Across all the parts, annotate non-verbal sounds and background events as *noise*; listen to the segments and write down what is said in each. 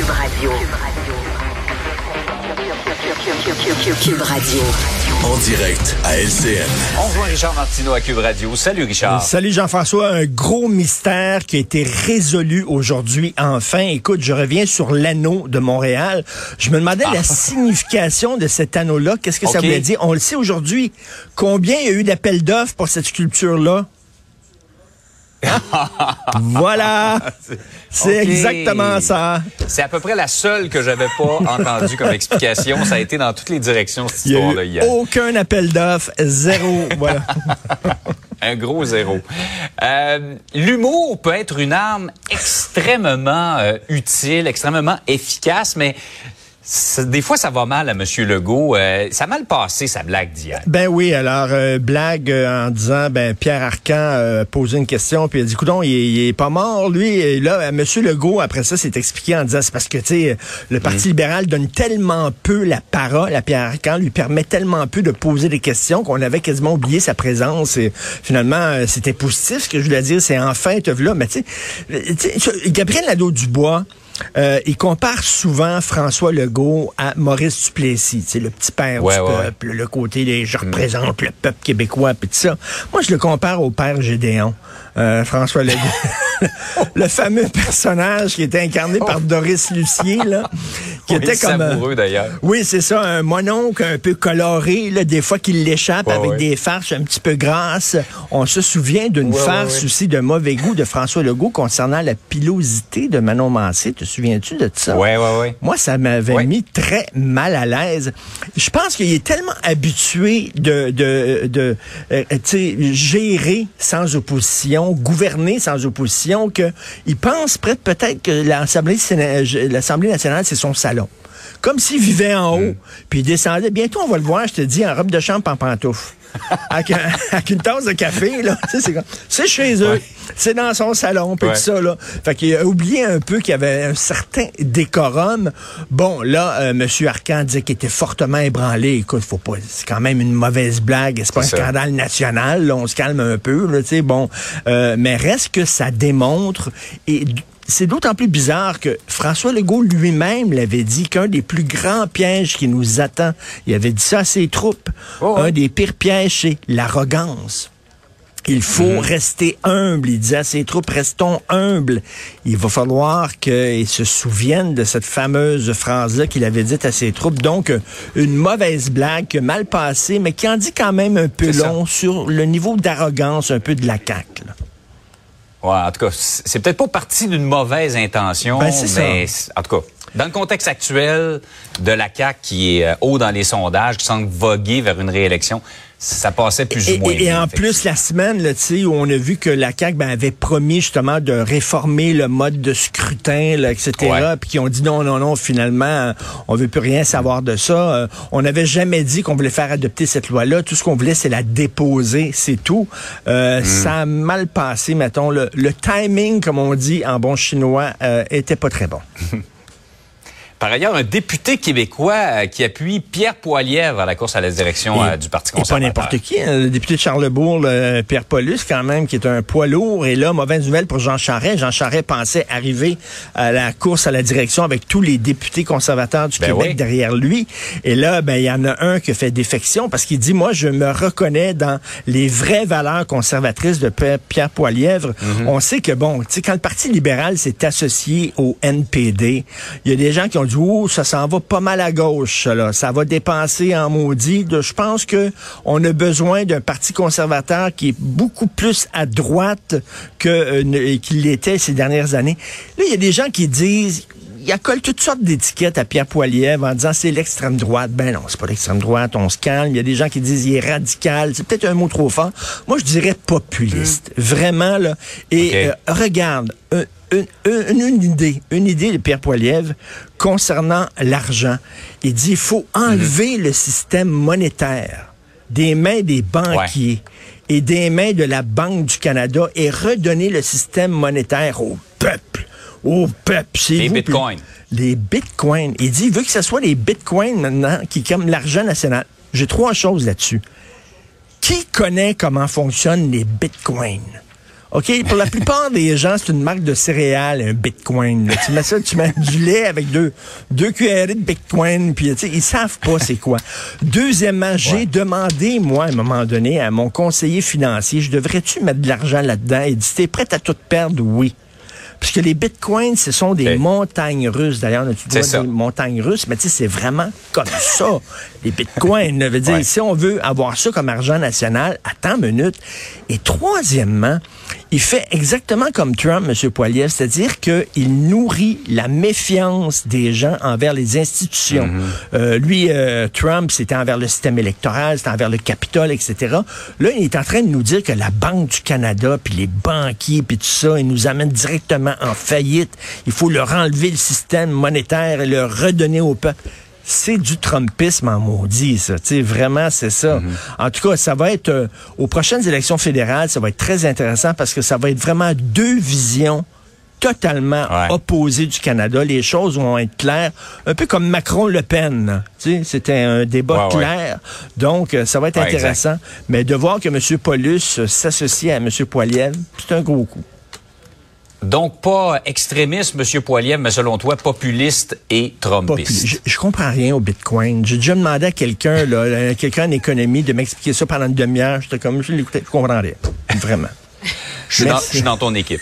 Cube Radio. Cube Radio. En direct à LCN. On rejoint Richard Martineau à Cube Radio. Salut Richard. Salut Jean-François. Un gros mystère qui a été résolu aujourd'hui enfin. Écoute, je reviens sur l'anneau de Montréal. Je me demandais la signification de cet anneau-là. Qu'est-ce que ça voulait dire? On le sait aujourd'hui. Combien il y a eu d'appels d'offres pour cette sculpture-là? *laughs* voilà. C'est exactement ça. C'est à peu près la seule que j'avais pas entendue comme explication. Ça a été dans toutes les directions, cette Il y a histoire-là, eu hier. aucun appel d'offres. Zéro. voilà. *laughs* Un gros zéro. Euh, L'humour peut être une arme extrêmement euh, utile, extrêmement efficace, mais des fois, ça va mal à M. Legault. Euh, ça a mal passé, sa blague d'hier. Ben oui, alors euh, blague euh, en disant ben Pierre Arcan euh, posé une question puis il a dit coudon il, est- il est pas mort lui et là euh, monsieur Legault après ça s'est expliqué en disant c'est parce que tu sais le Parti libéral donne tellement peu la parole à Pierre Arcan lui permet tellement peu de poser des questions qu'on avait quasiment oublié sa présence et finalement euh, c'était positif ce que je voulais dire c'est enfin te là mais tu sais tu sais, Gabriel Nadeau-Dubois euh, il compare souvent François Legault à Maurice Duplessis, c'est le petit père Ouais, du ouais, ouais. peuple, le côté des je représente le peuple québécois puis tout ça. Moi je le compare au père Gédéon, euh, François Legault. *laughs* le fameux personnage qui était incarné par Doris Lucier là, qui *laughs* Oui, était comme euh, d'ailleurs. oui, c'est ça, un mononcle un peu coloré, là, des fois qu'il l'échappe Ouais, avec ouais. des farces un petit peu grasses. On se souvient d'une Ouais, farce aussi de mauvais goût de François Legault concernant la pilosité de Manon Mancé. Te souviens-tu de ça? Ouais, ouais, ouais. Moi, ça m'avait mis très mal à l'aise. Je pense qu'il est tellement habitué de, de, de euh, gérer sans opposition, gouverner sans opposition, que il pense peut- peut-être que l'Assemblée nationale, c'est son salon. Comme s'il vivait en haut, puis il descendait. Bientôt, on va le voir, je te dis, en robe de chambre, en pantoufle. *laughs* avec, un- avec une tasse de café, là. C'est chez eux. Ouais. C'est dans son salon, puis Ouais. tout ça, là. Fait qu'il a oublié un peu qu'il y avait un certain décorum. Bon, là, euh, M. Arcan disait qu'il était fortement ébranlé. Écoute, faut pas, c'est quand même une mauvaise blague. C'est pas un ça. scandale national. là. on se calme un peu, là, tu sais. Bon, euh, mais reste que ça démontre et c'est d'autant plus bizarre que François Legault lui-même l'avait dit qu'un des plus grands pièges qui nous attend, il avait dit ça à ses troupes, Oh, un des pires pièges, c'est l'arrogance. Il faut Mhm. rester humble. Il disait à ses troupes, restons humbles. Il va falloir qu'ils se souviennent de cette fameuse phrase-là qu'il avait dite à ses troupes. Donc, une mauvaise blague mal passée, mais qui en dit quand même un peu ça. long sur le niveau d'arrogance un peu de la CAQ. Ouais, en tout cas, c'est peut-être pas parti d'une mauvaise intention, Ben, c'est mais ça. en tout cas, dans le contexte actuel de la CAQ qui est euh, haut dans les sondages, qui semble voguer vers une réélection, ça passait plus Et, ou moins et- bien, en plus, la semaine, là, tu sais, où on a vu que la CAQ ben, avait promis justement de réformer le mode de scrutin, là, etc., Ouais. puis qui ont dit non, non, non, finalement, on veut plus rien savoir de ça. Euh, on n'avait jamais dit qu'on voulait faire adopter cette loi-là. Tout ce qu'on voulait, c'est la déposer, c'est tout. Euh, Ça a mal passé, mettons. Le, le timing, comme on dit en bon chinois, euh, était pas très bon. *laughs* Par ailleurs, un député québécois euh, qui appuie Pierre Poilievre à la course à la direction euh, du Parti Et pas conservateur. n'importe qui. hein. Le député de Charlebourg, le Pierre Paulus, quand même, qui est un poids lourd. Et là, mauvaise nouvelle pour Jean Charest. Jean Charest pensait arriver à la course à la direction avec tous les députés conservateurs du Ben Québec oui. derrière lui. Et là, ben, il y en a un qui fait défection parce qu'il dit, moi, je me reconnais dans les vraies valeurs conservatrices de Pierre- Poilièvre. Mhm. On sait que, bon, tu sais, quand le Parti libéral s'est associé au NPD, il y a des gens qui ont dit, oh, ça s'en va pas mal à gauche, ça, là. Ça va dépenser en maudit. Je pense que on a besoin d'un parti conservateur qui est beaucoup plus à droite que euh, qu'il l'était ces dernières années. Là, il y a des gens qui disent, il accole toutes sortes d'étiquettes à Pierre Poilievre en disant c'est l'extrême droite. Ben non, c'est pas l'extrême droite, on se calme. Il y a des gens qui disent il est radical. C'est peut-être un mot trop fort. Moi, je dirais populiste. Vraiment, là. Et euh, regarde, une, une- une idée, une idée de Pierre Poilievre concernant l'argent. Il dit il faut enlever le système monétaire des mains des banquiers et des mains de la Banque du Canada et redonner le système monétaire au peuple. Au peuple, c'est Les vous, bitcoins. Les bitcoins. Il dit, il veut que ce soit les bitcoins maintenant, qui comme l'argent national. J'ai trois choses là-dessus. Qui connaît comment fonctionnent les bitcoins? OK, pour la plupart des gens, c'est une marque de céréales, un Bitcoin. là. Tu mets ça, tu mets du lait avec deux, deux cuillerées de Bitcoin, puis tu sais, ils savent pas c'est quoi. Deuxièmement, j'ai demandé, moi, à un moment donné, à mon conseiller financier, je devrais-tu mettre de l'argent là-dedans? Il dit, t'es prêt à tout perdre? Oui. Puisque les bitcoins, ce sont des montagnes russes. D'ailleurs, tu ça. des montagnes russes, mais tu sais, c'est vraiment comme ça. Les bitcoins, veut dire, Ouais. si on veut avoir ça comme argent national, attends une minute. Et troisièmement, il fait exactement comme Trump, M. Poiliev, c'est-à-dire qu'il nourrit la méfiance des gens envers les institutions. Euh, lui, euh, Trump, c'était envers le système électoral, c'était envers le Capitole, etc. Là, il est en train de nous dire que la Banque du Canada, puis les banquiers, puis tout ça, ils nous amènent directement en faillite. Il faut leur enlever le système monétaire et le redonner au peuple. C'est du Trumpisme en maudit, ça. Tu sais, vraiment, c'est ça. En tout cas, ça va être, euh, aux prochaines élections fédérales, ça va être très intéressant parce que ça va être vraiment deux visions totalement Ouais. opposées du Canada. Les choses vont être claires, un peu comme Macron-Le Pen. là. Tu sais, c'était un débat Ouais, ouais. clair. Donc, euh, ça va être intéressant. Mais de voir que M. Paulus euh, s'associe à M. Poiliev, c'est un gros coup. Donc, pas extrémiste, M. Poiliev, mais selon toi, populiste et trumpiste. Je, je comprends rien au Bitcoin. J'ai déjà demandé à quelqu'un, là, *laughs* euh, quelqu'un en économie, de m'expliquer ça pendant une demi-heure. J'étais comme, je l'écoutais, je comprends rien. Vraiment. Je suis dans, Merci. je suis dans ton équipe.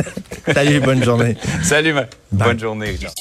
*laughs* Salut, bonne journée. Salut, ma- bonne journée. Richard.